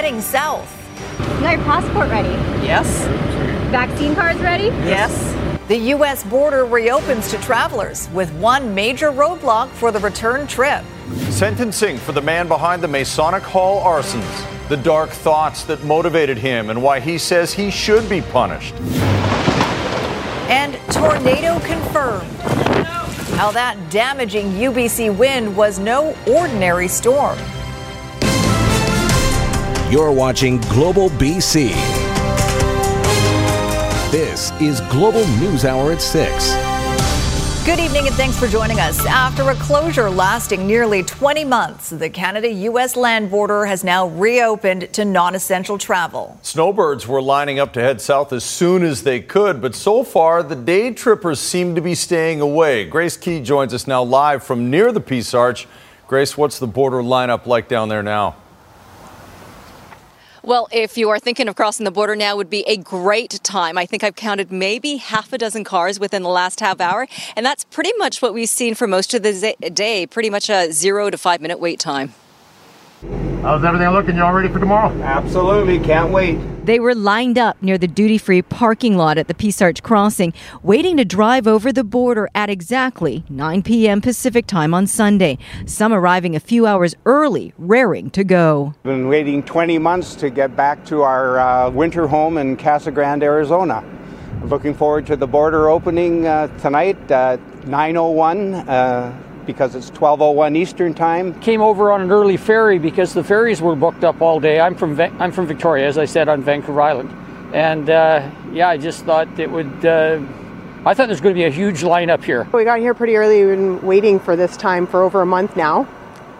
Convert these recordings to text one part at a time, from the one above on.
Heading south. You got your passport ready? Yes. Vaccine cards ready? Yes. The U.S. border reopens to travelers with one major roadblock for the return trip. Sentencing for the man behind the Masonic Hall arsons, the dark thoughts that motivated him, and why he says he should be punished. And tornado confirmed. How that damaging UBC wind was no ordinary storm. You're watching Global BC. This is Global News Hour at 6. Good evening and thanks for joining us. After a closure lasting nearly 20 months, the Canada US land border has now reopened to non essential travel. Snowbirds were lining up to head south as soon as they could, but so far the day trippers seem to be staying away. Grace Ke joins us now live from near the Peace Arch. Grace, what's the border lineup like down there now? Well, if you are thinking of crossing the border now, would be a great time. I think I've counted maybe half a dozen cars within the last half hour, and that's pretty much what we've seen for most of the day. Pretty much a zero to five minute wait time. How's everything looking? You all ready for tomorrow? Absolutely, can't wait. They were lined up near the duty free parking lot at the Peace Arch Crossing, waiting to drive over the border at exactly 9 p.m. Pacific time on Sunday. Some arriving a few hours early, raring to go. Been waiting 20 months to get back to our uh, winter home in Casa Grande, Arizona. Looking forward to the border opening uh, tonight at 9:01. Because it's 12:01 Eastern Time. Came over on an early ferry because the ferries were booked up all day. I'm from I'm from Victoria, as I said, on Vancouver Island, and uh, yeah, I just thought it would. Uh, I thought there's going to be a huge lineup here. We got here pretty early. We've been waiting for this time for over a month now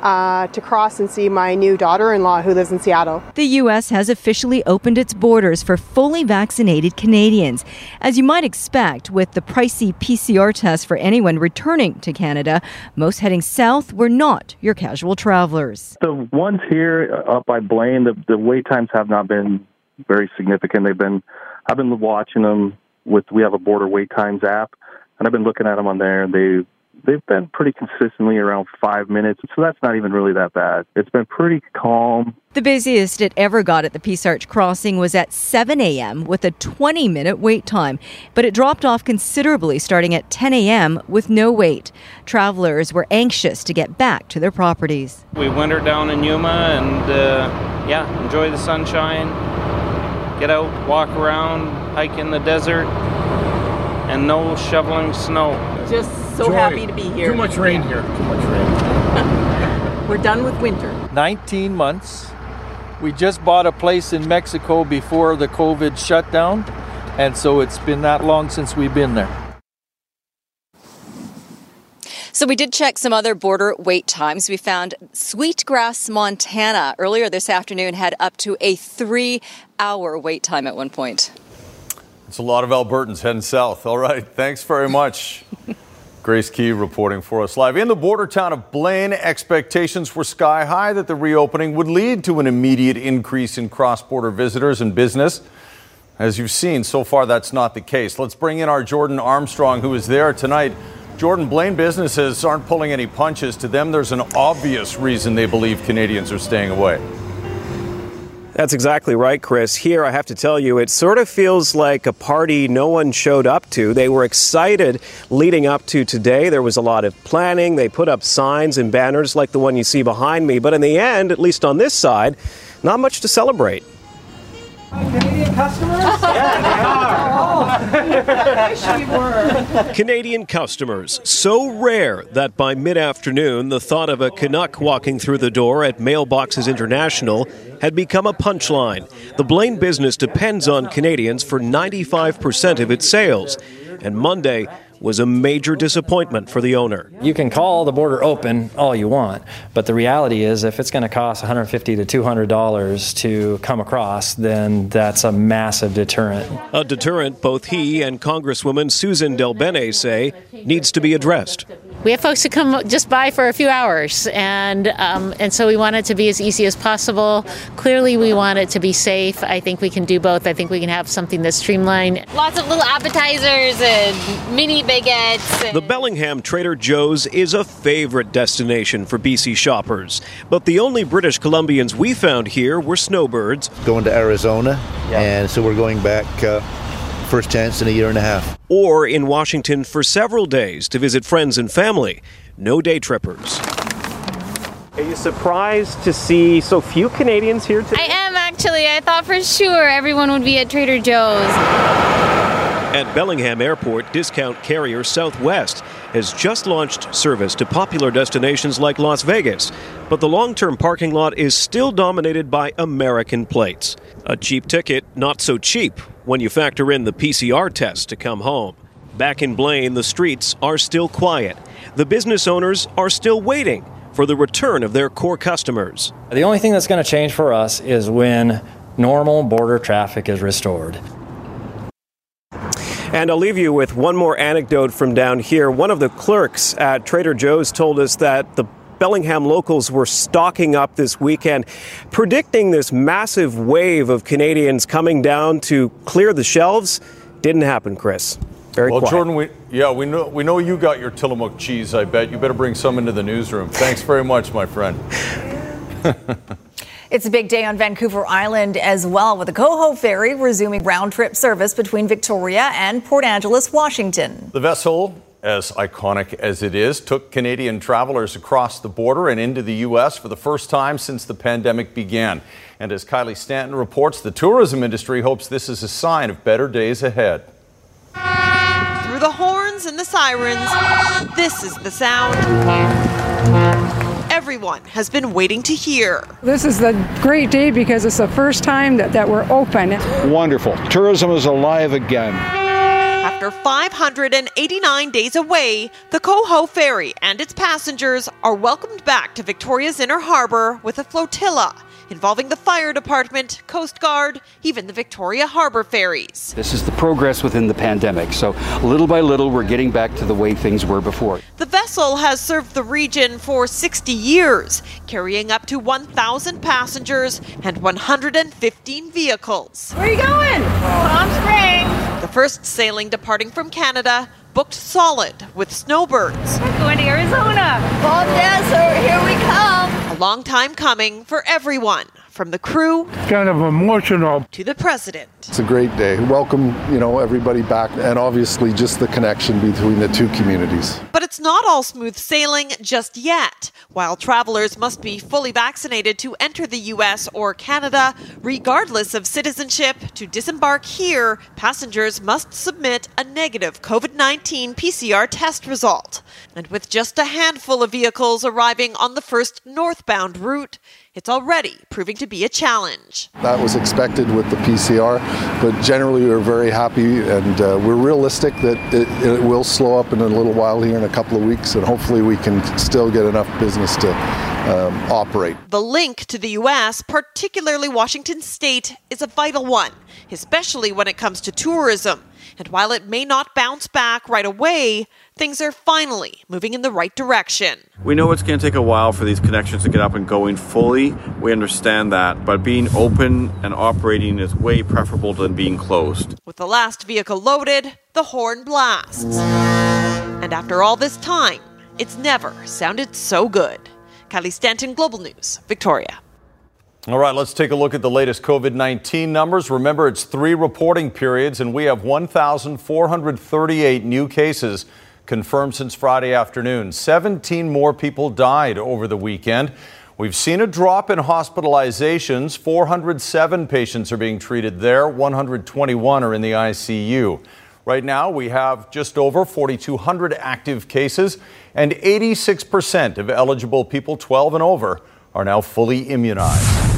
uh, to cross and see my new daughter in law who lives in Seattle. The U.S. has officially opened its borders for fully vaccinated Canadians. As you might expect, with the pricey PCR test for anyone returning to Canada, most heading south were not your casual travelers. The ones here up by Blaine, the, the wait times have not been very significant. They've been, I've been watching them with, we have a border wait times app, and I've been looking at them on there, and they they've been pretty consistently around five minutes, so that's not even really that bad. It's been pretty calm. The busiest it ever got at the Peace Arch Crossing was at 7 a.m. with a 20 minute wait time, but it dropped off considerably starting at 10 a.m. with no wait. Travelers were anxious to get back to their properties. We wintered down in Yuma and, uh, yeah, enjoy the sunshine, get out, walk around, hike in the desert, and no shoveling snow. Just so Joy. happy to be here. Too much rain here. Too much rain. We're done with winter. 19 months. We just bought a place in Mexico before the COVID shutdown, and so it's been that long since we've been there. So we did check some other border wait times. We found Sweetgrass, Montana, earlier this afternoon had up to a three hour wait time at one point. It's a lot of Albertans heading south. All right. Thanks very much. Grace Ke reporting for us live. In the border town of Blaine, expectations were sky high that the reopening would lead to an immediate increase in cross border visitors and business. As you've seen, so far that's not the case. Let's bring in our Jordan Armstrong, who is there tonight. Jordan, Blaine businesses aren't pulling any punches. To them, there's an obvious reason they believe Canadians are staying away. That's exactly right, Chris. Here, I have to tell you, it sort of feels like a party no one showed up to. They were excited leading up to today. There was a lot of planning. They put up signs and banners like the one you see behind me. But in the end, at least on this side, not much to celebrate. Canadian customers? yeah, they are. Canadian customers, so rare that by mid afternoon, the thought of a Canuck walking through the door at Mailboxes International had become a punchline. The Blaine business depends on Canadians for 95% of its sales. And Monday was a major disappointment for the owner. You can call the border open all you want, but the reality is if it's going to cost 150 to 200 dollars to come across, then that's a massive deterrent. A deterrent both he and Congresswoman Suzan Del DelBene say needs to be addressed. We have folks who come just by for a few hours, and um, and so we want it to be as easy as possible. Clearly, we want it to be safe. I think we can do both. I think we can have something that's streamlined. Lots of little appetizers and mini baguettes. And The Bellingham Trader Joe's is a favorite destination for BC shoppers, but the only British Columbians we found here were snowbirds. Going to Arizona, and so we're going back uh, first chance in a year and a half. Or in Washington for several days to visit friends and family. No day trippers. Are you surprised to see so few Canadians here today? I am actually. I thought for sure everyone would be at Trader Joe's. At Bellingham Airport, discount carrier Southwest has just launched service to popular destinations like Las Vegas, but the long term parking lot is still dominated by American plates. A cheap ticket, not so cheap when you factor in the PCR test to come home. Back in Blaine, the streets are still quiet. The business owners are still waiting for the return of their core customers. The only thing that's going to change for us is when normal border traffic is restored. And I'll leave you with one more anecdote from down here. One of the clerks at Trader Joe's told us that the Bellingham locals were stocking up this weekend, predicting this massive wave of Canadians coming down to clear the shelves. Didn't happen, Chris. Very well, quiet. Jordan, we, yeah, we know we know you got your Tillamook cheese. I bet you better bring some into the newsroom. Thanks very much, my friend. It's a big day on Vancouver Island as well, with the Coho Ferry resuming round trip service between Victoria and Port Angeles, Washington. The vessel, as iconic as it is, took Canadian travelers across the border and into the U.S. for the first time since the pandemic began. And as Kylie Stanton reports, the tourism industry hopes this is a sign of better days ahead. Through the horns and the sirens, this is the sound everyone has been waiting to hear. This is a great day because it's the first time that, that we're open. Wonderful. Tourism is alive again. After 589 days away, the Coho Ferry and its passengers are welcomed back to Victoria's Inner Harbor with a flotilla involving the fire department, Coast Guard, even the Victoria Harbor ferries. This is the progress within the pandemic. So, little by little, we're getting back to the way things were before. The vessel has served the region for 60 years, carrying up to 1,000 passengers and 115 vehicles. Where are you going? Palm Springs. First sailing departing from Canada booked solid with snowbirds. We're going to Arizona. Fall desert, here we come. A long time coming for everyone, from the crew Kind of emotional. to the president. It's a great day. Welcome, you know, everybody back, and obviously just the connection between the two communities. But it's not all smooth sailing just yet. While travelers must be fully vaccinated to enter the U.S. or Canada, regardless of citizenship, to disembark here, passengers must submit a negative COVID 19 PCR test result. And with just a handful of vehicles arriving on the first northbound route, it's already proving to be a challenge. That was expected with the PCR, but generally we're very happy and uh, we're realistic that it, it will slow up in a little while here in a couple of weeks, and hopefully we can still get enough business to um, operate. The link to the U.S., particularly Washington state, is a vital one, especially when it comes to tourism. And while it may not bounce back right away, things are finally moving in the right direction. We know it's going to take a while for these connections to get up and going fully. We understand that. But being open and operating is way preferable than being closed. With the last vehicle loaded, the horn blasts. And after all this time, it's never sounded so good. Kylie Stanton, Global News, Victoria. All right, let's take a look at the latest COVID 19 numbers. Remember, it's three reporting periods, and we have 1,438 new cases confirmed since Friday afternoon. 17 more people died over the weekend. We've seen a drop in hospitalizations. 407 patients are being treated there, 121 are in the ICU. Right now, we have just over 4,200 active cases, and 86% of eligible people 12 and over are now fully immunized.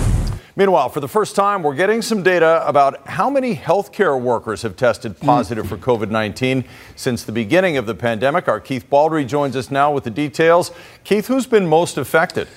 Meanwhile, for the first time, we're getting some data about how many healthcare workers have tested hmm. positive for COVID 19 since the beginning of the pandemic. Our Keith Baldry joins us now with the details. Keith, who's been most affected?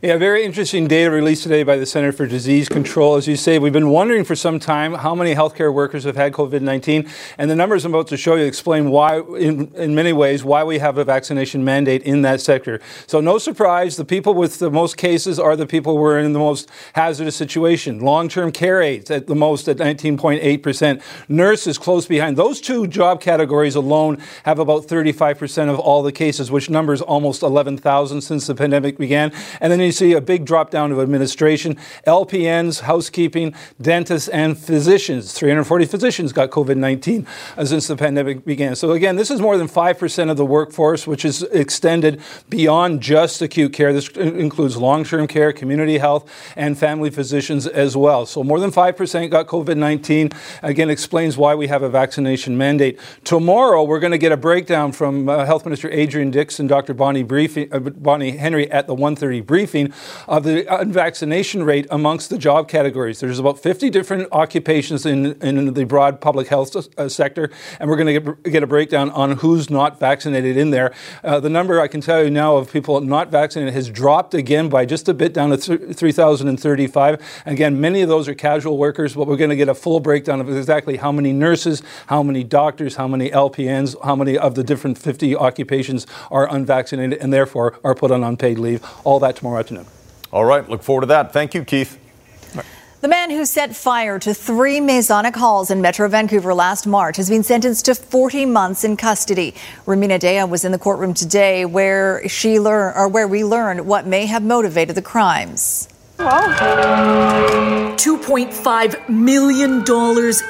Yeah, very interesting data released today by the Center for Disease Control. As you say, we've been wondering for some time how many healthcare workers have had COVID 19, and the numbers I'm about to show you explain why, in, in many ways, why we have a vaccination mandate in that sector. So, no surprise, the people with the most cases are the people who are in the most hazardous situation. Long term care aides at the most at 19.8%, nurses close behind. Those two job categories alone have about 35% of all the cases, which numbers almost 11,000 since the pandemic began. And then you see a big drop down of administration, LPNs, housekeeping, dentists, and physicians. 340 physicians got COVID 19 uh, since the pandemic began. So, again, this is more than 5% of the workforce, which is extended beyond just acute care. This includes long term care, community health, and family physicians as well. So, more than 5% got COVID 19. Again, explains why we have a vaccination mandate. Tomorrow, we're going to get a breakdown from uh, Health Minister Adrian Dix and Dr. Bonnie, briefing, uh, Bonnie Henry at the 1:30 briefing of the vaccination rate amongst the job categories. There's about 50 different occupations in, in the broad public health uh, sector, and we're going to get, a breakdown on who's not vaccinated in there. Uh, the number I can tell you now of people not vaccinated has dropped again by just a bit down to th- 3,035. Again, many of those are casual workers, but we're going to get a full breakdown of exactly how many nurses, how many doctors, how many LPNs, how many of the different 50 occupations are unvaccinated and therefore are put on unpaid leave. All that tomorrow afternoon. All right, look forward to that. Thank you, Keith. The man who set fire to three Masonic halls in Metro Vancouver last March has been sentenced to 40 months in custody. Rumina Daya was in the courtroom today where she learned or where we learned what may have motivated the crimes. Wow. $2.5 million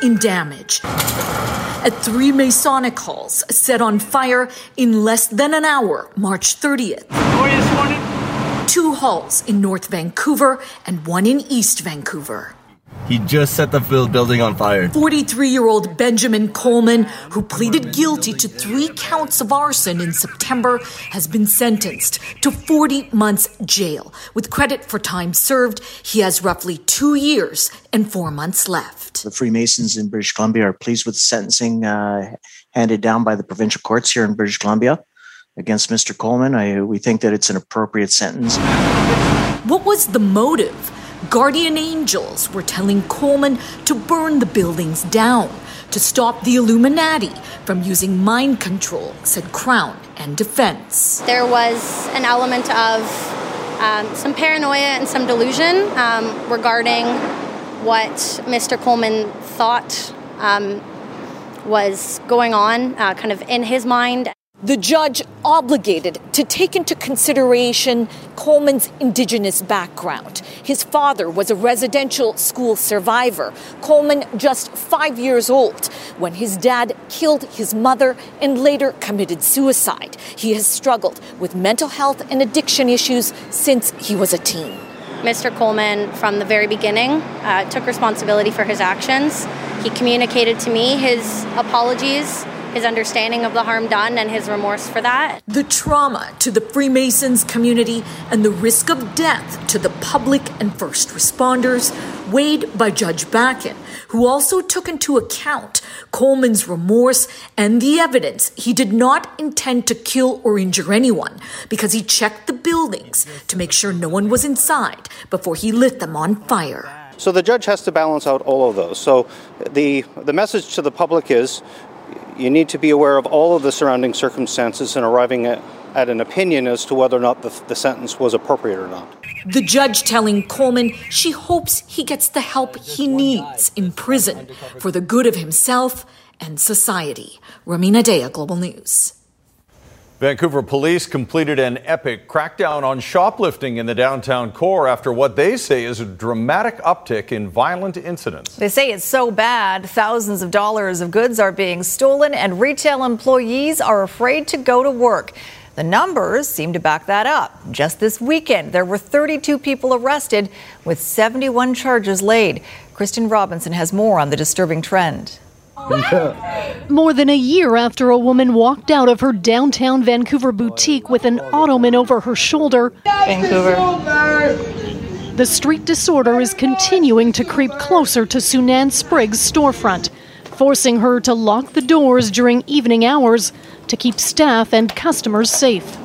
in damage at three Masonic halls set on fire in less than an hour, March 30th two halls in North Vancouver and one in East Vancouver. He just set the building on fire. 43 year old Benjamin Coleman, who pleaded guilty to three counts of arson in September, has been sentenced to 40 months jail. With credit for time served, he has roughly two years and four months left. The Freemasons in British Columbia are pleased with the sentencing uh, handed down by the provincial courts here in British Columbia against Mr. Coleman. I, we think that it's an appropriate sentence. What was the motive? Guardian angels were telling Coleman to burn the buildings down to stop the Illuminati from using mind control, said Crown and Defense. There was an element of um, some paranoia and some delusion um, regarding what Mr. Coleman thought um, was going on, uh, kind of in his mind. The judge obligated to take into consideration Coleman's Indigenous background. His father was a residential school survivor. Coleman just five years old when his dad killed his mother and later committed suicide. He has struggled with mental health and addiction issues since he was a teen. Mr. Coleman, from the very beginning, uh, took responsibility for his actions. He communicated to me his apologies his understanding of the harm done and his remorse for that. The trauma to the Freemasons community and the risk of death to the public and first responders weighed by Judge Backen, who also took into account Coleman's remorse and the evidence he did not intend to kill or injure anyone because he checked the buildings to make sure no one was inside before he lit them on fire. So the judge has to balance out all of those. So the the message to the public is you need to be aware of all of the surrounding circumstances in arriving at, at an opinion as to whether or not the, the sentence was appropriate or not. The judge telling Coleman she hopes he gets the help he needs in prison for the good of himself and society. Rumina Daya, Global News. Vancouver police completed an epic crackdown on shoplifting in the downtown core after what they say is a dramatic uptick in violent incidents. They say it's so bad, thousands of dollars of goods are being stolen, and retail employees are afraid to go to work. The numbers seem to back that up. Just this weekend, there were 32 people arrested with 71 charges laid. Kristen Robinson has more on the disturbing trend. More than a year after a woman walked out of her downtown Vancouver boutique with an ottoman over her shoulder, Vancouver. The street disorder is continuing to creep closer to Sunan Spriggs' storefront, forcing her to lock the doors during evening hours to keep staff and customers safe.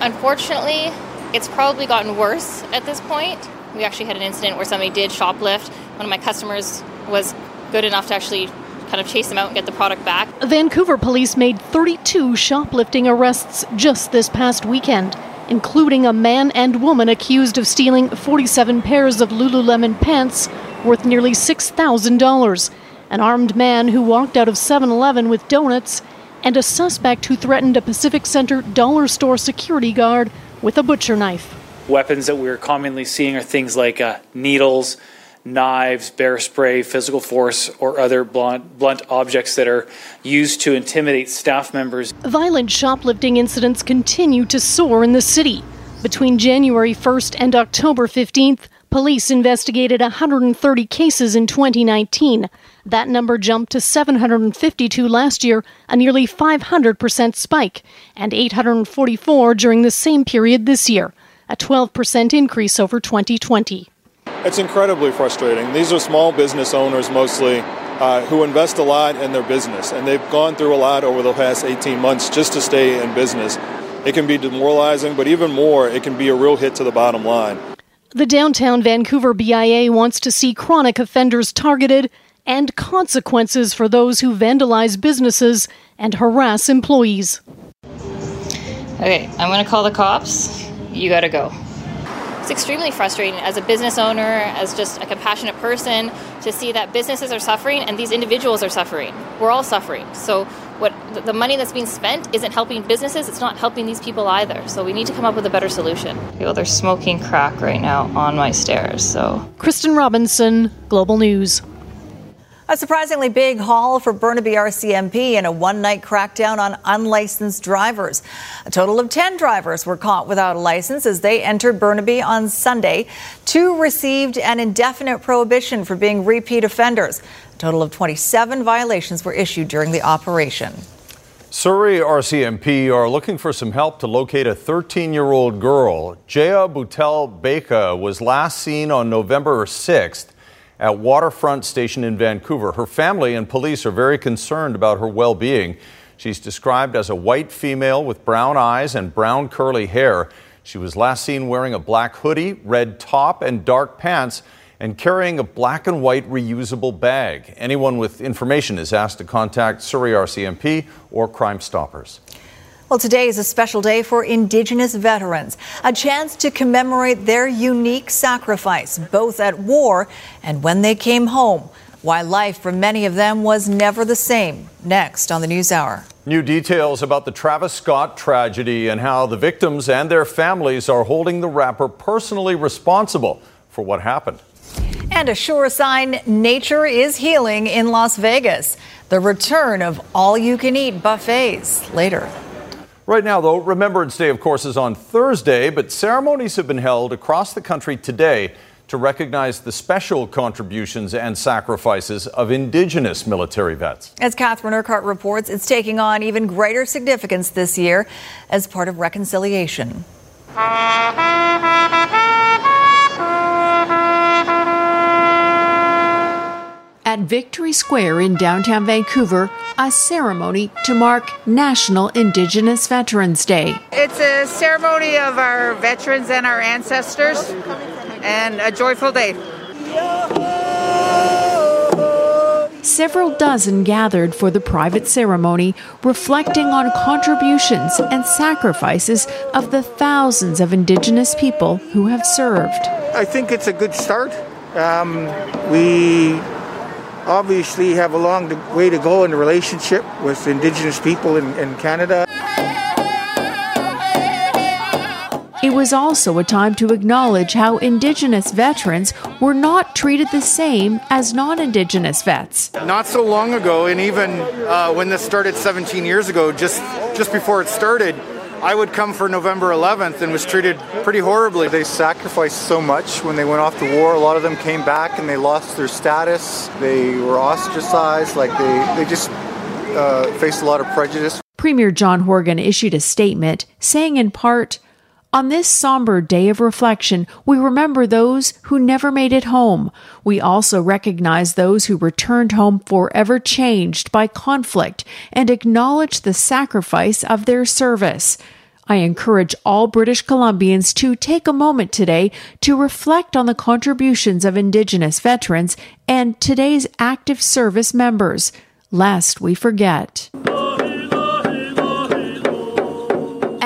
Unfortunately, it's probably gotten worse at this point. We actually had an incident where somebody did shoplift. One of my customers was good enough to actually kind of chase them out and get the product back. Vancouver police made 32 shoplifting arrests just this past weekend, including a man and woman accused of stealing 47 pairs of Lululemon pants worth nearly $6,000, an armed man who walked out of 7 Eleven with donuts, and a suspect who threatened a Pacific Center dollar store security guard with a butcher knife. Weapons that we're commonly seeing are things like uh, needles, knives, bear spray, physical force, or other blunt, blunt objects that are used to intimidate staff members. Violent shoplifting incidents continue to soar in the city. Between January 1st and October 15th, police investigated 130 cases in 2019. That number jumped to 752 last year, a nearly 500% spike, and 844 during the same period this year, a 12% increase over 2020. It's incredibly frustrating. These are small business owners mostly uh, who invest a lot in their business, and they've gone through a lot over the past 18 months just to stay in business. It can be demoralizing, but even more, it can be a real hit to the bottom line. The downtown Vancouver BIA wants to see chronic offenders targeted and consequences for those who vandalize businesses and harass employees. Okay, I'm going to call the cops. You got to go. It's extremely frustrating as a business owner, as just a compassionate person, to see that businesses are suffering and these individuals are suffering. We're all suffering. So, what the money that's being spent isn't helping businesses, it's not helping these people either. So, we need to come up with a better solution. Well, they're smoking crack right now on my stairs. So, Kristen Robinson, Global News. A surprisingly big haul for Burnaby RCMP and a one night crackdown on unlicensed drivers. A total of 10 drivers were caught without a license as they entered Burnaby on Sunday. Two received an indefinite prohibition for being repeat offenders. A total of 27 violations were issued during the operation. Surrey RCMP are looking for some help to locate a 13 year old girl. Jaya Butel Beka was last seen on November 6th at Waterfront Station in Vancouver. Her family and police are very concerned about her well being. She's described as a white female with brown eyes and brown curly hair. She was last seen wearing a black hoodie, red top, and dark pants, and carrying a black and white reusable bag. Anyone with information is asked to contact Surrey RCMP or Crime Stoppers. Well, today is a special day for Indigenous veterans, a chance to commemorate their unique sacrifice, both at war and when they came home. Why life for many of them was never the same. Next on the News Hour. New details about the Travis Scott tragedy and how the victims and their families are holding the rapper personally responsible for what happened. And a sure sign nature is healing in Las Vegas. The return of all you can eat buffets later. Right now, though, Remembrance Day, of course, is on Thursday, but ceremonies have been held across the country today to recognize the special contributions and sacrifices of Indigenous military vets. As Catherine Urquhart reports, it's taking on even greater significance this year as part of reconciliation. At Victory Square in downtown Vancouver, a ceremony to mark National Indigenous Veterans Day. It's a ceremony of our veterans and our ancestors, and a joyful day. Several dozen gathered for the private ceremony, reflecting on contributions and sacrifices of the thousands of Indigenous people who have served. I think it's a good start. Um, we obviously have a long way to go in the relationship with Indigenous people in, in Canada. It was also a time to acknowledge how Indigenous veterans were not treated the same as non Indigenous vets. Not so long ago, and even uh, when this started 17 years ago, just, just before it started, I would come for November 11th and was treated pretty horribly. They sacrificed so much when they went off to war. A lot of them came back and they lost their status. They were ostracized. Like they, they just uh, faced a lot of prejudice. Premier John Horgan issued a statement saying, in part, On this somber day of reflection, we remember those who never made it home. We also recognize those who returned home forever changed by conflict and acknowledge the sacrifice of their service. I encourage all British Columbians to take a moment today to reflect on the contributions of Indigenous veterans and today's active service members, lest we forget.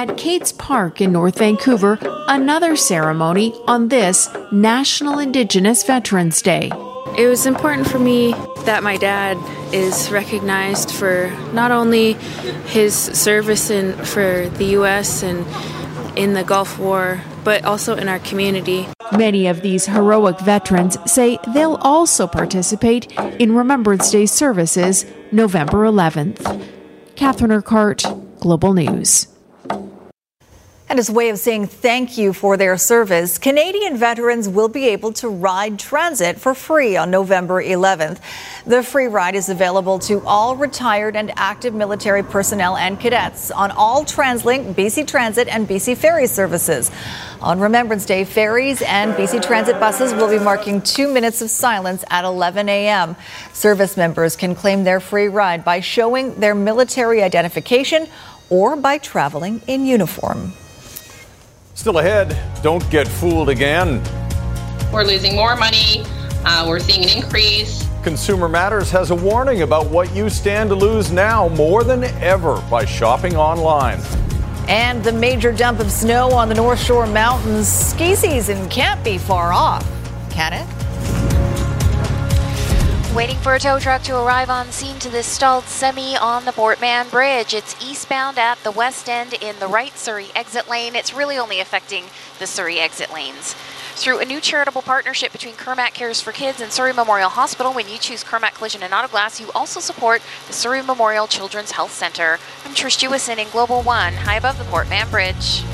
At Cates Park in North Vancouver, another ceremony on this National Indigenous Veterans Day. It was important for me that my dad is recognized for not only his service in for the US and in the Gulf War, but also in our community. Many of these heroic veterans say they'll also participate in Remembrance Day services November 11th. Catherine Urquhart, Global News. And as a way of saying thank you for their service, Canadian veterans will be able to ride transit for free on November 11th. The free ride is available to all retired and active military personnel and cadets on all TransLink, BC Transit, and BC Ferry services. On Remembrance Day, ferries and BC Transit buses will be marking two minutes of silence at 11 a.m. Service members can claim their free ride by showing their military identification or by traveling in uniform. Still ahead, don't get fooled again. We're losing more money. Uh, we're seeing an increase. Consumer Matters has a warning about what you stand to lose now more than ever by shopping online. And the major dump of snow on the North Shore Mountains. Ski season can't be far off, can it? Waiting for a tow truck to arrive on scene to this stalled semi on the Port Mann Bridge. It's eastbound at the west end in the right Surrey exit lane. It's really only affecting the Surrey exit lanes. Through a new charitable partnership between Kirmac Cares for Kids and Surrey Memorial Hospital, when you choose Kirmac Collision and Auto Glass, you also support the Surrey Memorial Children's Health Center. I'm Trish Jewison in Global One, high above the Port Mann Bridge.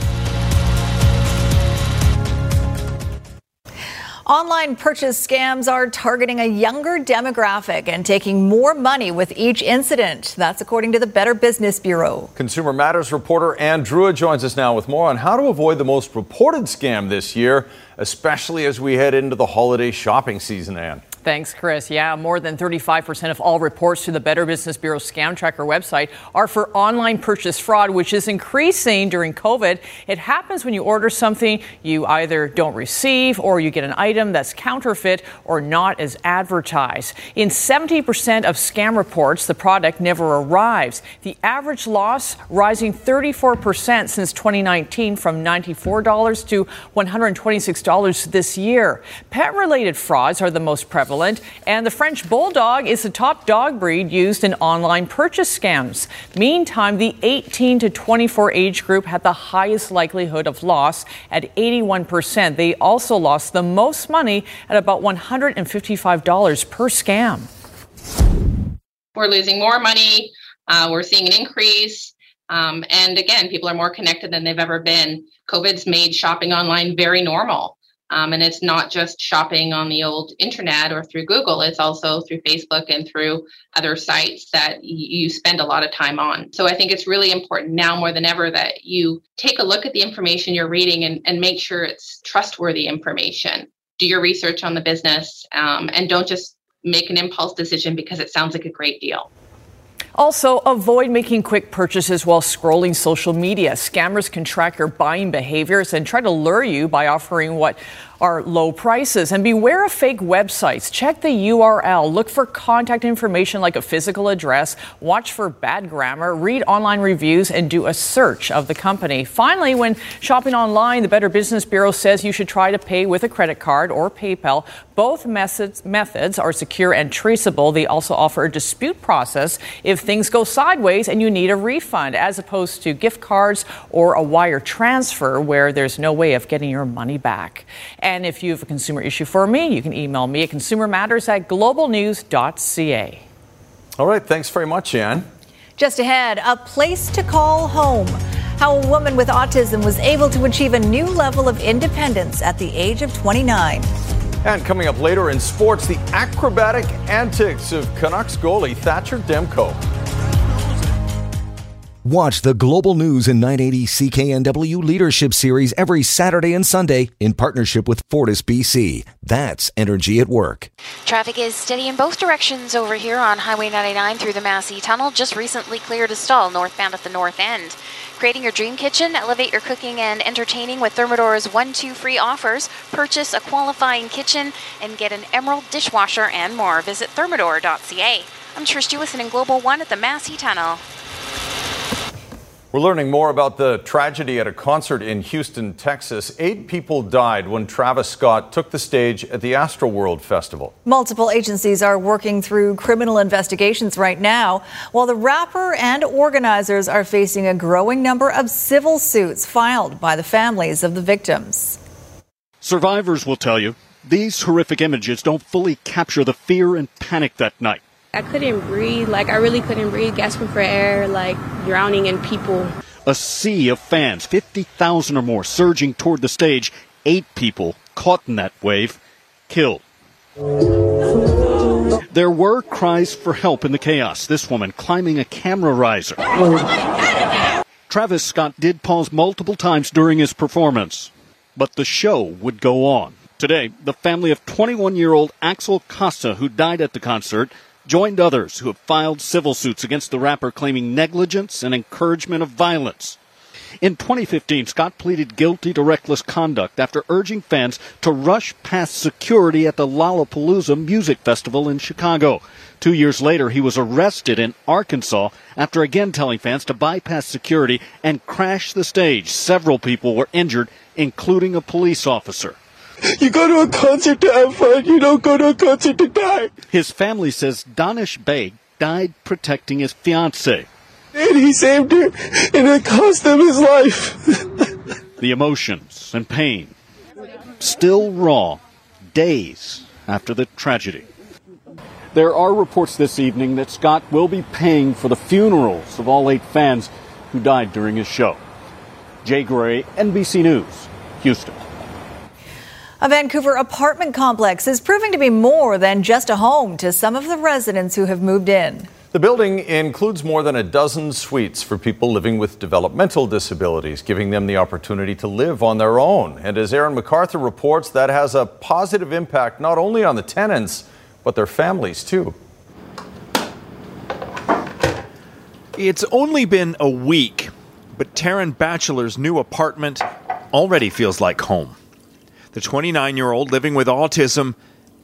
Online purchase scams are targeting a younger demographic and taking more money with each incident. That's according to the Better Business Bureau. Consumer Matters reporter Anne Drewa joins us now with more on how to avoid the most reported scam this year, especially as we head into the holiday shopping season, Anne. Thanks, Chris. Yeah, more than 35% of all reports to the Better Business Bureau Scam Tracker website are for online purchase fraud, which is increasing during COVID. It happens when you order something you either don't receive or you get an item that's counterfeit or not as advertised. In 70% of scam reports, the product never arrives. The average loss rising 34% since 2019 from $94 to $126 this year. Pet related frauds are the most prevalent and the French Bulldog is the top dog breed used in online purchase scams. Meantime, the 18 to 24 age group had the highest likelihood of loss at 81%. They also lost the most money at about $155 per scam. We're losing more money. Uh, we're seeing an increase. Um, and again, people are more connected than they've ever been. COVID's made shopping online very normal. Um, and it's not just shopping on the old internet or through Google, it's also through Facebook and through other sites that you spend a lot of time on. So I think it's really important now more than ever that you take a look at the information you're reading and, and make sure it's trustworthy information. Do your research on the business um, and don't just make an impulse decision because it sounds like a great deal. Also, avoid making quick purchases while scrolling social media. Scammers can track your buying behaviors and try to lure you by offering what are low prices. And beware of fake websites. Check the URL. Look for contact information like a physical address. Watch for bad grammar. Read online reviews and do a search of the company. Finally, when shopping online, the Better Business Bureau says you should try to pay with a credit card or PayPal. Both methods, methods are secure and traceable. They also offer a dispute process if things go sideways and you need a refund, as opposed to gift cards or a wire transfer where there's no way of getting your money back. And if you have a consumer issue for me, you can email me at consumermatters at globalnews.ca. All right, thanks very much, Anne. Just ahead, a place to call home. How a woman with autism was able to achieve a new level of independence at the age of 29. And coming up later in sports, the acrobatic antics of Canucks goalie Thatcher Demko. Watch the Global News in 980 CKNW Leadership Series every Saturday and Sunday in partnership with Fortis BC. That's energy at work. Traffic is steady in both directions over here on Highway 99 through the Massey Tunnel. Just recently cleared a stall northbound at the north end. Creating your dream kitchen, elevate your cooking and entertaining with Thermador's 1 2 free offers. Purchase a qualifying kitchen and get an Emerald dishwasher and more. Visit thermador.ca. I'm Trish Jewison in Global One at the Massey Tunnel. We're learning more about the tragedy at a concert in Houston, Texas. Eight people died when Travis Scott took the stage at the Astroworld Festival. Multiple agencies are working through criminal investigations right now, while the rapper and organizers are facing a growing number of civil suits filed by the families of the victims. Survivors will tell you these horrific images don't fully capture the fear and panic that night. I couldn't breathe. Like, I really couldn't breathe, gasping for air, like drowning in people. A sea of fans, 50,000 or more, surging toward the stage. Eight people caught in that wave, killed. There were cries for help in the chaos. This woman climbing a camera riser. Travis Scott did pause multiple times during his performance, but the show would go on. Today, the family of 21 year old Axel Acosta, who died at the concert, joined others who have filed civil suits against the rapper claiming negligence and encouragement of violence. In 2015, Scott pleaded guilty to reckless conduct after urging fans to rush past security at the Lollapalooza Music Festival in Chicago. Two years later, he was arrested in Arkansas after again telling fans to bypass security and crash the stage. Several people were injured, including a police officer. You go to a concert to have fun. You don't go to a concert to die. His family says Danish Baig died protecting his fiancee. And he saved her, and it cost him his life. the emotions and pain still raw days after the tragedy. There are reports this evening that Scott will be paying for the funerals of all eight fans who died during his show. Jay Gray, NBC News, Houston. A Vancouver apartment complex is proving to be more than just a home to some of the residents who have moved in. The building includes more than a dozen suites for people living with developmental disabilities, giving them the opportunity to live on their own. And as Aaron MacArthur reports, that has a positive impact not only on the tenants, but their families too. It's only been a week, but Taryn Batchelor's new apartment already feels like home. The 29 year old living with autism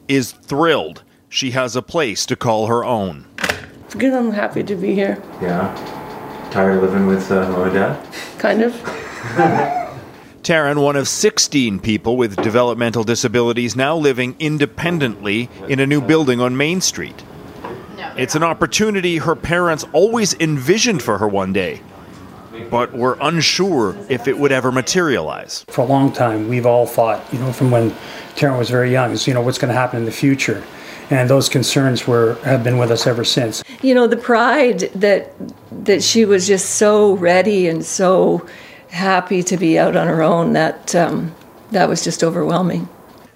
is thrilled she has a place to call her own. It's good. I'm happy to be here. Yeah. Tired of living with uh, mom and dad? Kind of. Taryn, one of 16 people with developmental disabilities now living independently in a new building on Main Street. It's an opportunity her parents always envisioned for her one day but we were unsure if it would ever materialize. For a long time, we've all thought, you know, from when Taryn was very young, is you know what's going to happen in the future, and those concerns were have been with us ever since. You know, the pride that that she was just so ready and so happy to be out on her own that um, that was just overwhelming.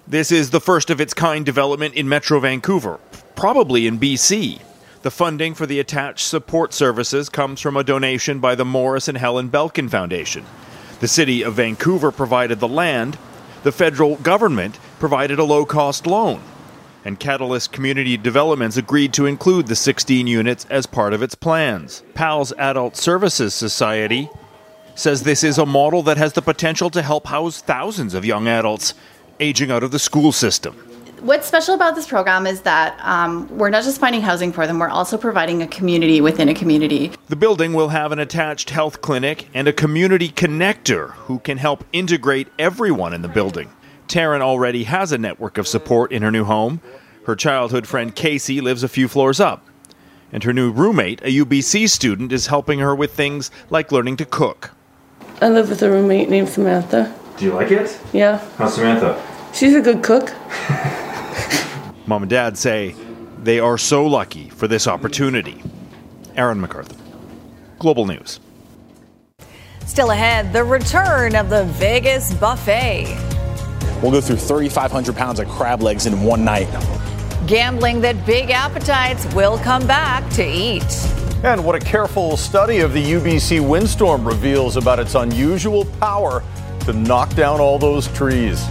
This is the first of its kind development in Metro Vancouver, probably in BC. The funding for the attached support services comes from a donation by the Morris and Helen Belkin Foundation. The City of Vancouver provided the land, the federal government provided a low cost loan, and Catalyst Community Developments agreed to include the 16 units as part of its plans. PALS Adult Services Society says this is a model that has the potential to help house thousands of young adults aging out of the school system what's special about this program is that um, we're not just finding housing for them, we're also providing a community within a community. The building will have an attached health clinic and a community connector who can help integrate everyone in the building. Taryn already has a network of support in her new home. Her childhood friend Casey lives a few floors up. And her new roommate, a UBC student, is helping her with things like learning to cook. I live with a roommate named Samantha. Do you like it? Yeah. How's Samantha? She's a good cook. Mom and Dad say they are so lucky for this opportunity. Aaron MacArthur, Global News. Still ahead, the return of the Vegas buffet. We'll go through 3,500 pounds of crab legs in one night. Gambling that big appetites will come back to eat. And what a careful study of the UBC windstorm reveals about its unusual power to knock down all those trees.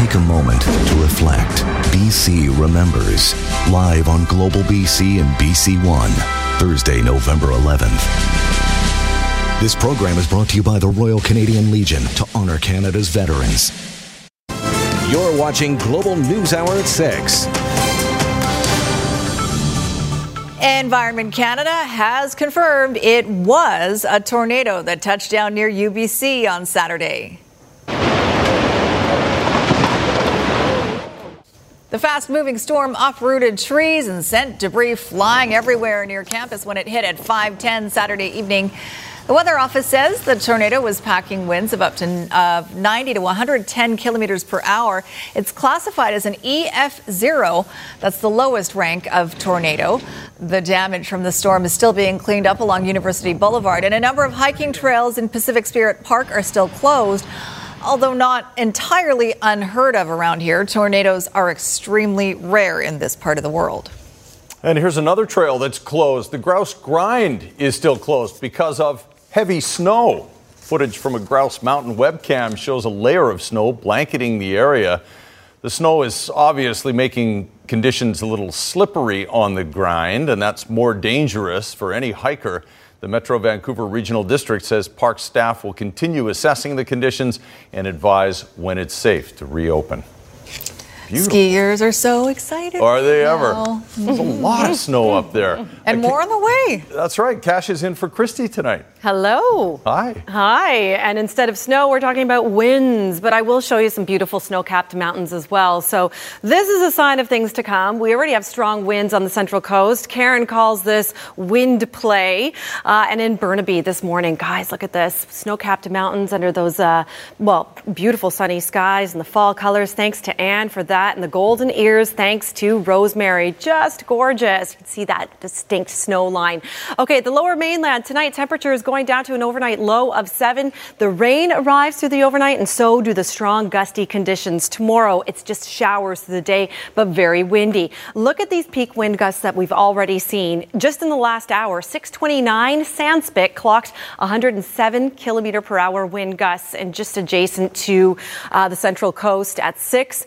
Take a moment to reflect. BC Remembers. Live on Global BC and BC One, Thursday, November 11th. This program is brought to you by the Royal Canadian Legion to honor Canada's veterans. You're watching Global News Hour at 6. Environment Canada has confirmed it was a tornado that touched down near UBC on Saturday. The fast moving storm uprooted trees and sent debris flying everywhere near campus when it hit at 5:10 Saturday evening. The Weather Office says the tornado was packing winds of up to uh, 90 to 110 kilometers per hour. It's classified as an EF0. That's the lowest rank of tornado. The damage from the storm is still being cleaned up along University Boulevard, and a number of hiking trails in Pacific Spirit Park are still closed. Although not entirely unheard of around here, tornadoes are extremely rare in this part of the world. And here's another trail that's closed. The Grouse Grind is still closed because of heavy snow. Footage from a Grouse Mountain webcam shows a layer of snow blanketing the area. The snow is obviously making conditions a little slippery on the grind, and that's more dangerous for any hiker. The Metro Vancouver Regional District says park staff will continue assessing the conditions and advise when it's safe to reopen. Beautiful. Skiers are so excited. Are they ever? There's a lot of snow up there. And more on the way. That's right. Cash is in for Kristi tonight. Hello. Hi. Hi. And instead of snow, we're talking about winds, but I will show you some beautiful snow capped mountains as well. So, this is a sign of things to come. We already have strong winds on the central coast. Karen calls this wind play. Uh, and in Burnaby this morning, guys, look at this snow capped mountains under those, uh, well, beautiful sunny skies and the fall colors. Thanks to Anne for that. And the golden ears, thanks to Rosemary. Just gorgeous. You can see that distinct snow line. Okay, the lower mainland tonight, temperature is going down to an overnight low of seven. The rain arrives through the overnight, and so do the strong gusty conditions. Tomorrow, it's just showers through the day, but very windy. Look at these peak wind gusts that we've already seen. Just in the last hour, 629 Sandspit clocked 107 kilometer per hour wind gusts, and just adjacent to uh, the central coast at 6,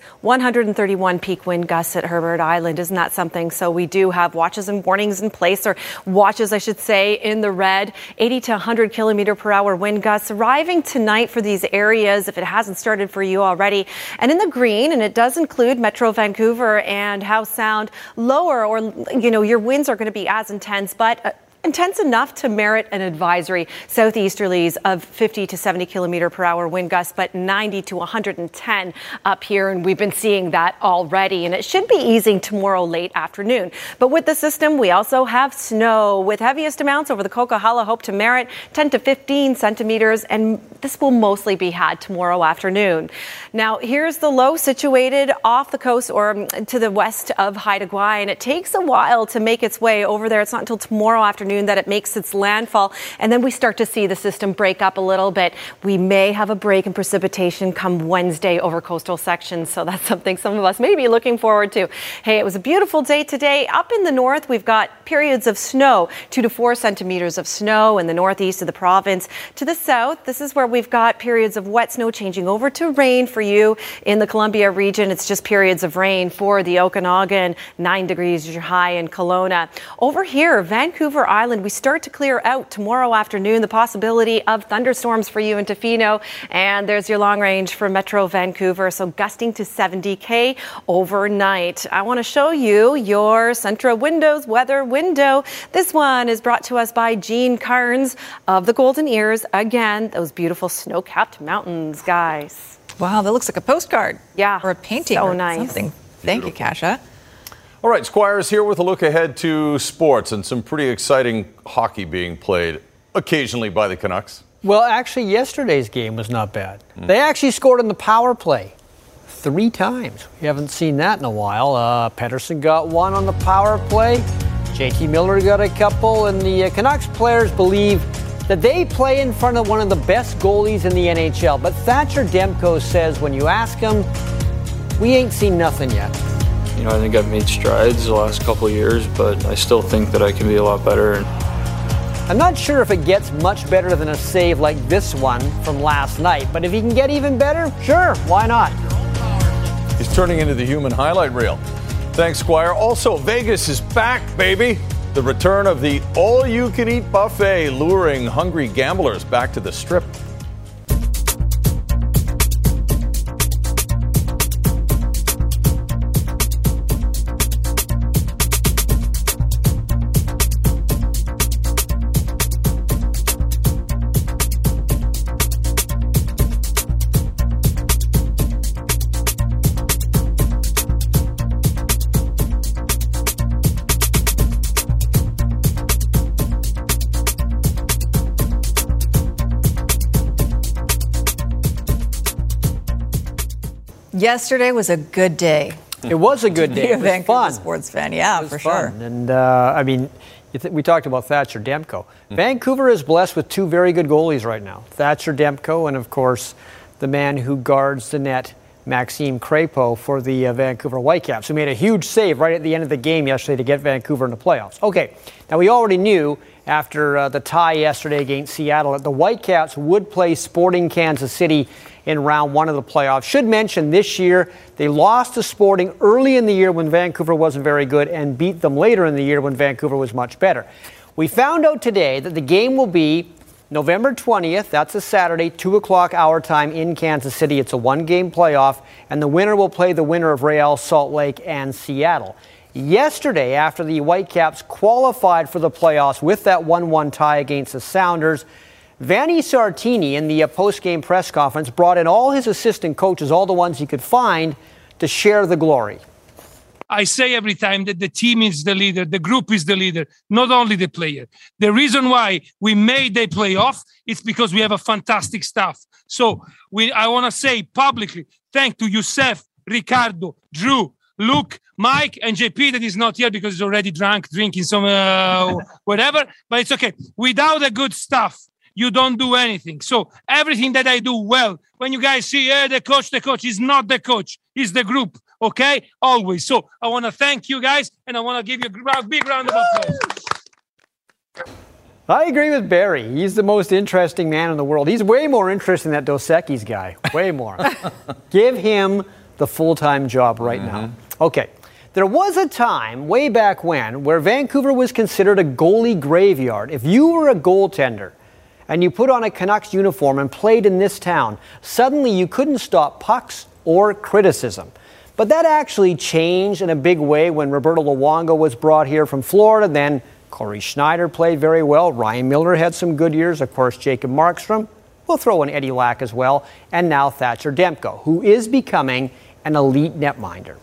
131 peak wind gusts at Herbert Island. Isn't that something? So we do have watches and warnings in place, or watches, I should say, in the red. 80 to 100 kilometer per hour wind gusts arriving tonight for these areas if it hasn't started for you already. And in the green, and it does include Metro Vancouver and Howe Sound, lower or, you know, your winds are going to be as intense, but uh, intense enough to merit an advisory. Southeasterlies of 50 to 70 kilometer per hour wind gusts, but 90 to 110 up here. And we've been seeing that already. And it should be easing tomorrow late afternoon. But with the system, we also have snow with heaviest amounts over the Coquihalla Hope to Merritt 10 to 15 centimeters. And this will mostly be had tomorrow afternoon. Now, here's the low situated off the coast or to the west of Haida Gwaii. And it takes a while to make its way over there. It's not until tomorrow afternoon that it makes its landfall. And then we start to see the system break up a little bit. We may have a break in precipitation come Wednesday over coastal sections. So that's something some of us may be looking forward to. Hey, it was a beautiful day today. Up in the north, we've got periods of snow, two to four centimeters of snow in the northeast of the province. To the south, this is where we've got periods of wet snow changing over to rain for you in the Columbia region. It's just periods of rain for the Okanagan, nine degrees is your high in Kelowna. Over here, Vancouver Island. We start to clear out tomorrow afternoon. The possibility of thunderstorms for you in Tofino. And there's your long range for Metro Vancouver. So gusting to 70K overnight. I want to show you your Centra Windows weather window. This one is brought to us by Gene Carnes of the Golden Ears. Again, those beautiful snow capped mountains, guys. Wow, that looks like a postcard. Yeah. Or a painting. So or nice. Something. Thank you, Kasha. All right, Squires here with a look ahead to sports and some pretty exciting hockey being played occasionally by the Canucks. Well, actually, yesterday's game was not bad. Mm. They actually scored in the power play three times. We haven't seen that in a while. Uh, Pettersson got one on the power play. JT Miller got a couple, and the uh, Canucks players believe that they play in front of one of the best goalies in the NHL. But Thatcher Demko says when you ask him, we ain't seen nothing yet. you know, I think I've made strides the last couple of years, but I still think that I can be a lot better. I'm not sure if it gets much better than a save like this one from last night, but if he can get even better, sure, why not? He's turning into the human highlight reel. Thanks, Squire. Also, Vegas is back, baby. The return of the all you can eat buffet, luring hungry gamblers back to the strip. Yesterday was a good day. It was a good day. Be a It was Vancouver fun. sports fan, yeah, for fun. sure. And uh, I mean, we talked about Thatcher Demko. Vancouver is blessed with two very good goalies right now Thatcher Demko, and of course, the man who guards the net, Maxime Crepeau, for the uh, Vancouver Whitecaps, who made a huge save right at the end of the game yesterday to get Vancouver in the playoffs. Okay, now we already knew after uh, the tie yesterday against Seattle that the Whitecaps would play Sporting Kansas City in round one of the playoffs. Should mention this year they lost to Sporting early in the year when Vancouver wasn't very good and beat them later in the year when Vancouver was much better. We found out today that the game will be November 20th, that's a Saturday, 2 o'clock our time in Kansas City. It's a one game playoff, and the winner will play the winner of Real Salt Lake and Seattle. Yesterday, after the Whitecaps qualified for the playoffs with that 1 1 tie against the Sounders, Vanni Sartini, in the post game press conference, brought in all his assistant coaches, all the ones he could find, to share the glory. I say every time that the team is the leader, the group is the leader, not only the player. The reason why we made the playoff is because we have a fantastic staff. So we, I want to say publicly, thank to Youssef, Ricardo, Drew, Luke, Mike, and JP that is not here because he's already drunk, drinking some uh, whatever. But it's okay. Without a good staff, you don't do anything. So everything that I do well, when you guys see, eh, the coach, the coach is not the coach, is the group. Okay, always. So I want to thank you guys, and I want to give you a big round of applause. I agree with Barry. He's the most interesting man in the world. He's way more interesting than that Dos Equis guy. Way more. Give him the full time job right now. Okay. There was a time way back when where Vancouver was considered a goalie graveyard. If you were a goaltender and you put on a Canucks uniform and played in this town, suddenly you couldn't stop pucks or criticism. But that actually changed in a big way when Roberto Luongo was brought here from Florida. Then Cory Schneider played very well. Ryan Miller had some good years. Of course, Jacob Markstrom. We'll throw in Eddie Lack as well. And now Thatcher Demko, who is becoming an elite netminder.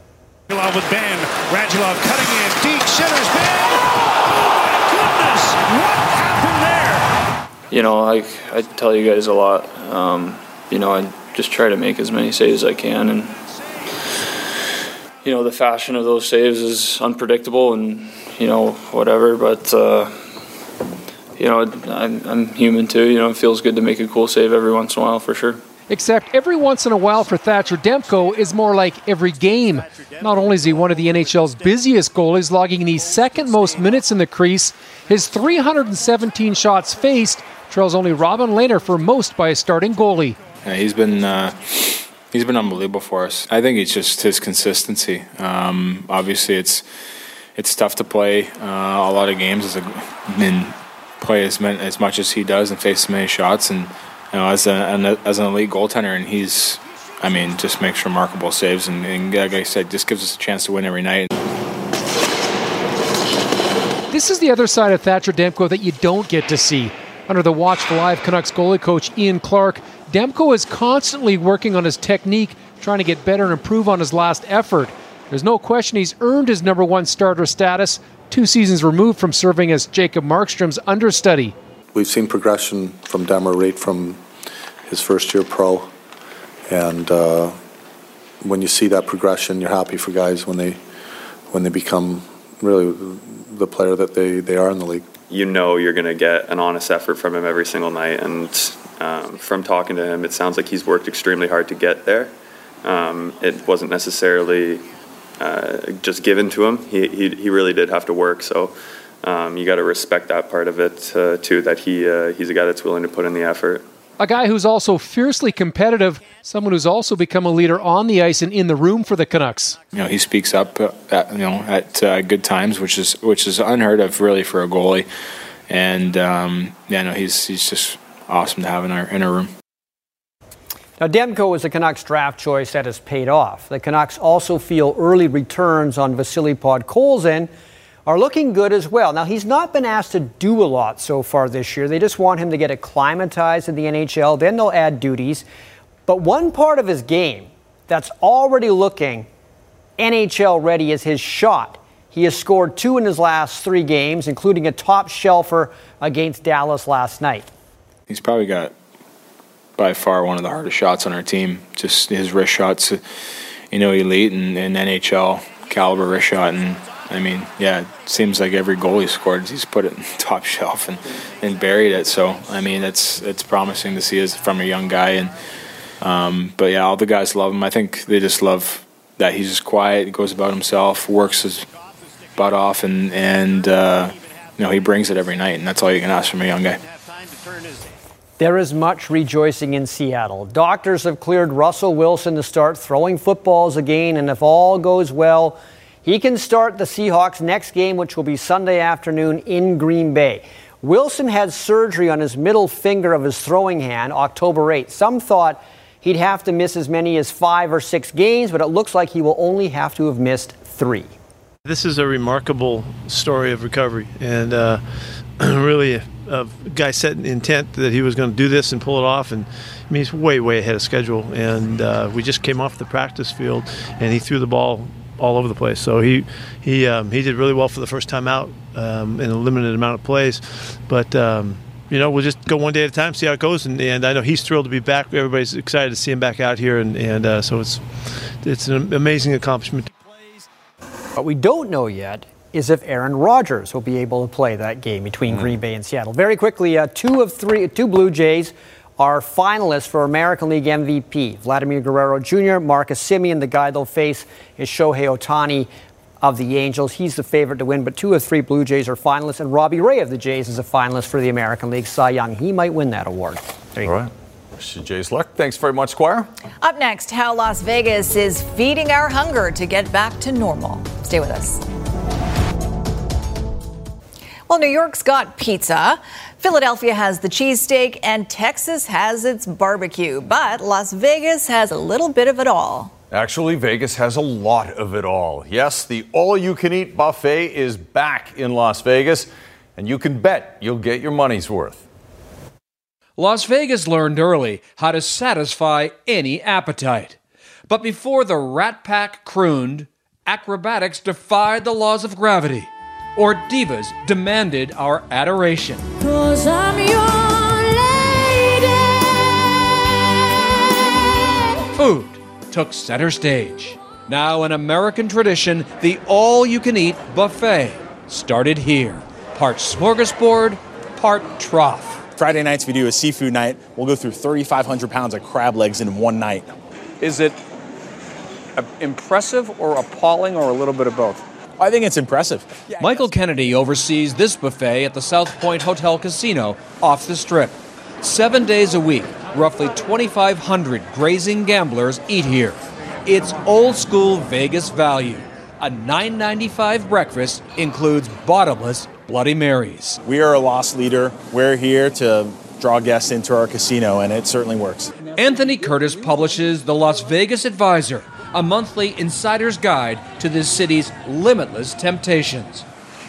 With Ben. Radulov cutting in. Deep centers Ben. You know, I, I tell you guys a lot. Um, you know, I just try to make as many saves as I can. And, you know, the fashion of those saves is unpredictable and, you know, whatever. But, uh, you know, I'm, I'm human too. You know, it feels good to make a cool save every once in a while for sure. Except every once in a while for Thatcher Demko is more like every game. Not only is he one of the NHL's busiest goalies, logging the second most minutes in the crease, his 317 shots faced trails only Robin Lehner for most by a starting goalie. Yeah, he's been uh, he's been unbelievable for us. I think it's just his consistency. Um, obviously, it's it's tough to play uh, a lot of games as a and play as many, as much as he does and face as many shots and you know as a, an as an elite goaltender and he's I mean just makes remarkable saves and, and like I said just gives us a chance to win every night. This is the other side of Thatcher Demko that you don't get to see. Under the watchful eye of Canucks goalie coach Ian Clark, Demko is constantly working on his technique, trying to get better and improve on his last effort. There's no question he's earned his number one starter status, two seasons removed from serving as Jacob Markstrom's understudy. We've seen progression from Demmer right from his first year pro, and uh, when you see that progression, you're happy for guys when they when they become really the player that they, they are in the league. You know you're going to get an honest effort from him every single night, and um, from talking to him, it sounds like he's worked extremely hard to get there. Um, it wasn't necessarily uh, just given to him. He, he, he really did have to work. So um, you got to respect that part of it uh, too. That he uh, he's a guy that's willing to put in the effort. A guy who's also fiercely competitive, someone who's also become a leader on the ice and in the room for the Canucks. You know, he speaks up, uh, at, you know, at uh, good times, which is which is unheard of, really, for a goalie. And um, yeah, no, he's he's just awesome to have in our in our room. Now, Demko was the Canucks draft choice that has paid off. The Canucks also feel early returns on Vasily Podkolzin are looking good as well. Now, he's not been asked to do a lot so far this year. They just want him to get acclimatized in the NHL, then they'll add duties. But one part of his game that's already looking NHL ready is his shot. He has scored two in his last three games, including a top shelfer against Dallas last night. He's probably got by far one of the hardest shots on our team. Just his wrist shots, you know, elite and, and NHL caliber wrist shot. And I mean, yeah, it seems like every goal he scored, he's put it in top shelf and, and buried it. So I mean, it's it's promising to see as from a young guy. And um, but yeah, all the guys love him. I think they just love that he's just quiet, goes about himself, works his butt off, and and uh, you know he brings it every night, and that's all you can ask from a young guy. There is much rejoicing in Seattle. Doctors have cleared Russell Wilson to start throwing footballs again, and if all goes well, he can start the Seahawks' next game, which will be Sunday afternoon in Green Bay. Wilson had surgery on his middle finger of his throwing hand October 8th. Some thought he'd have to miss as many as five or six games, but it looks like he will only have to have missed three. This is a remarkable story of recovery, and uh, really a, guy set intent that he was going to do this and pull it off. And I mean, he's way, way ahead of schedule. And uh, we just came off the practice field, and he threw the ball all over the place. So he he um, he did really well for the first time out um, in a limited amount of plays, but. Um, you know, we'll just go one day at a time, see how it goes, and, and I know he's thrilled to be back. Everybody's excited to see him back out here, and, and uh, so it's it's an amazing accomplishment. What we don't know yet is if Aaron Rodgers will be able to play that game between mm. Green Bay and Seattle. Very quickly, uh, two of three, two Blue Jays are finalists for American League MVP. Vladimir Guerrero Jr., Marcus Semien, the guy they'll face is Shohei Ohtani of the Angels. He's the favorite to win, but two of three Blue Jays are finalists, and Robbie Ray of the Jays is a finalist for the American League Cy Young. He might win that award. All right. Wish you Jays luck. Thanks very much, Squire. Up next, how Las Vegas is feeding our hunger to get back to normal. Stay with us. Well, New York's got pizza. Philadelphia has the cheesesteak and Texas has its barbecue, but Las Vegas has a little bit of it all. Actually, Vegas has a lot of it all. Yes, the all you can eat buffet is back in Las Vegas, and you can bet you'll get your money's worth. Las Vegas learned early how to satisfy any appetite. But before the Rat Pack crooned, acrobatics defied the laws of gravity, or divas demanded our adoration. Food took center stage. Now, an American tradition, the all you can eat buffet started here. Part smorgasbord, part trough. Friday nights, we do a seafood night. We'll go through 3,500 pounds of crab legs in one night. Is it impressive or appalling or a little bit of both? I think it's impressive. Yeah, Michael Kennedy oversees this buffet at the South Point Hotel Casino off the strip. Seven days a week, roughly 2,500 grazing gamblers eat here. It's old school Vegas value. A $9.95 breakfast includes bottomless Bloody Marys. We are a loss leader. We're here to draw guests into our casino, and it certainly works. Anthony Curtis publishes the Las Vegas Advisor, a monthly insider's guide to this city's limitless temptations.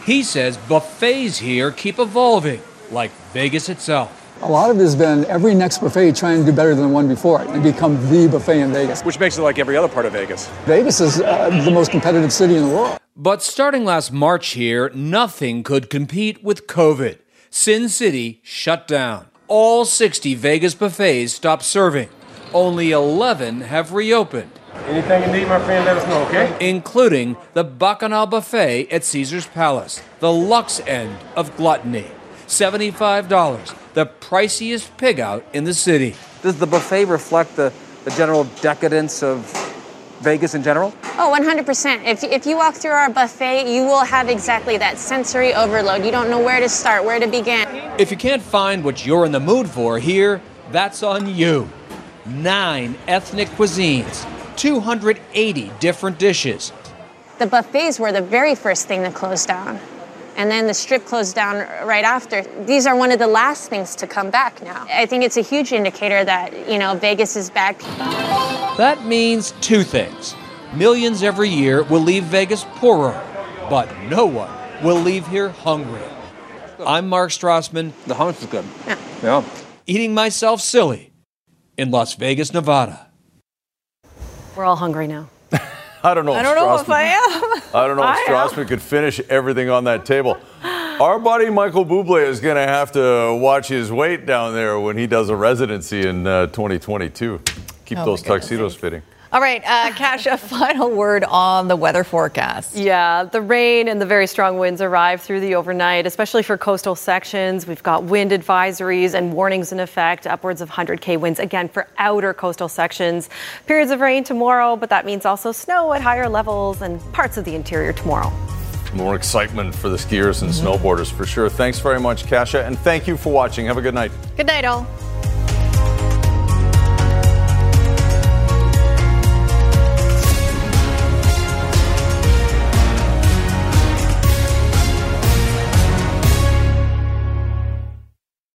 He says buffets here keep evolving, like Vegas itself. A lot of it has been every next buffet trying to do better than the one before it and become the buffet in Vegas. Which makes it like every other part of Vegas. Vegas is uh, the most competitive city in the world. But starting last March here, nothing could compete with COVID. Sin City shut down. All 60 Vegas buffets stopped serving. Only 11 have reopened. Anything you need, my friend, let us know, okay? Including the Bacchanal Buffet at Caesar's Palace, the luxe end of gluttony. $75, the priciest pig out in the city. Does the buffet reflect the, the general decadence of Vegas in general? Oh, 100%. If, if you walk through our buffet, you will have exactly that sensory overload. You don't know where to start, where to begin. If you can't find what you're in the mood for here, that's on you. Nine ethnic cuisines, 280 different dishes. The buffets were the very first thing to close down. And then the strip closed down right after. These are one of the last things to come back now. I think it's a huge indicator that, you know, Vegas is back. That means two things. Millions every year will leave Vegas poorer, but no one will leave here hungry. I'm Mark Strassman. The hummus is good. Yeah. Yeah. Eating myself silly in Las Vegas, Nevada. We're all hungry now. I don't know. I don't know if I am. I don't know if I. Strassman could finish everything on that table. Our buddy Michael Bublé is going to have to watch his weight down there when he does a residency in uh, 2022. Keep Oh, my those goodness. tuxedos fitting. All right, uh, Cash, a final word on the weather forecast. Yeah, the rain and the very strong winds arrive through the overnight, especially for coastal sections. We've got wind advisories and warnings in effect, upwards of 100k winds again for outer coastal sections. Periods of rain tomorrow, but that means also snow at higher levels and parts of the interior tomorrow. More excitement for the skiers and snowboarders for sure. Thanks very much, Kasha, and thank you for watching. Have a good night. Good night, all.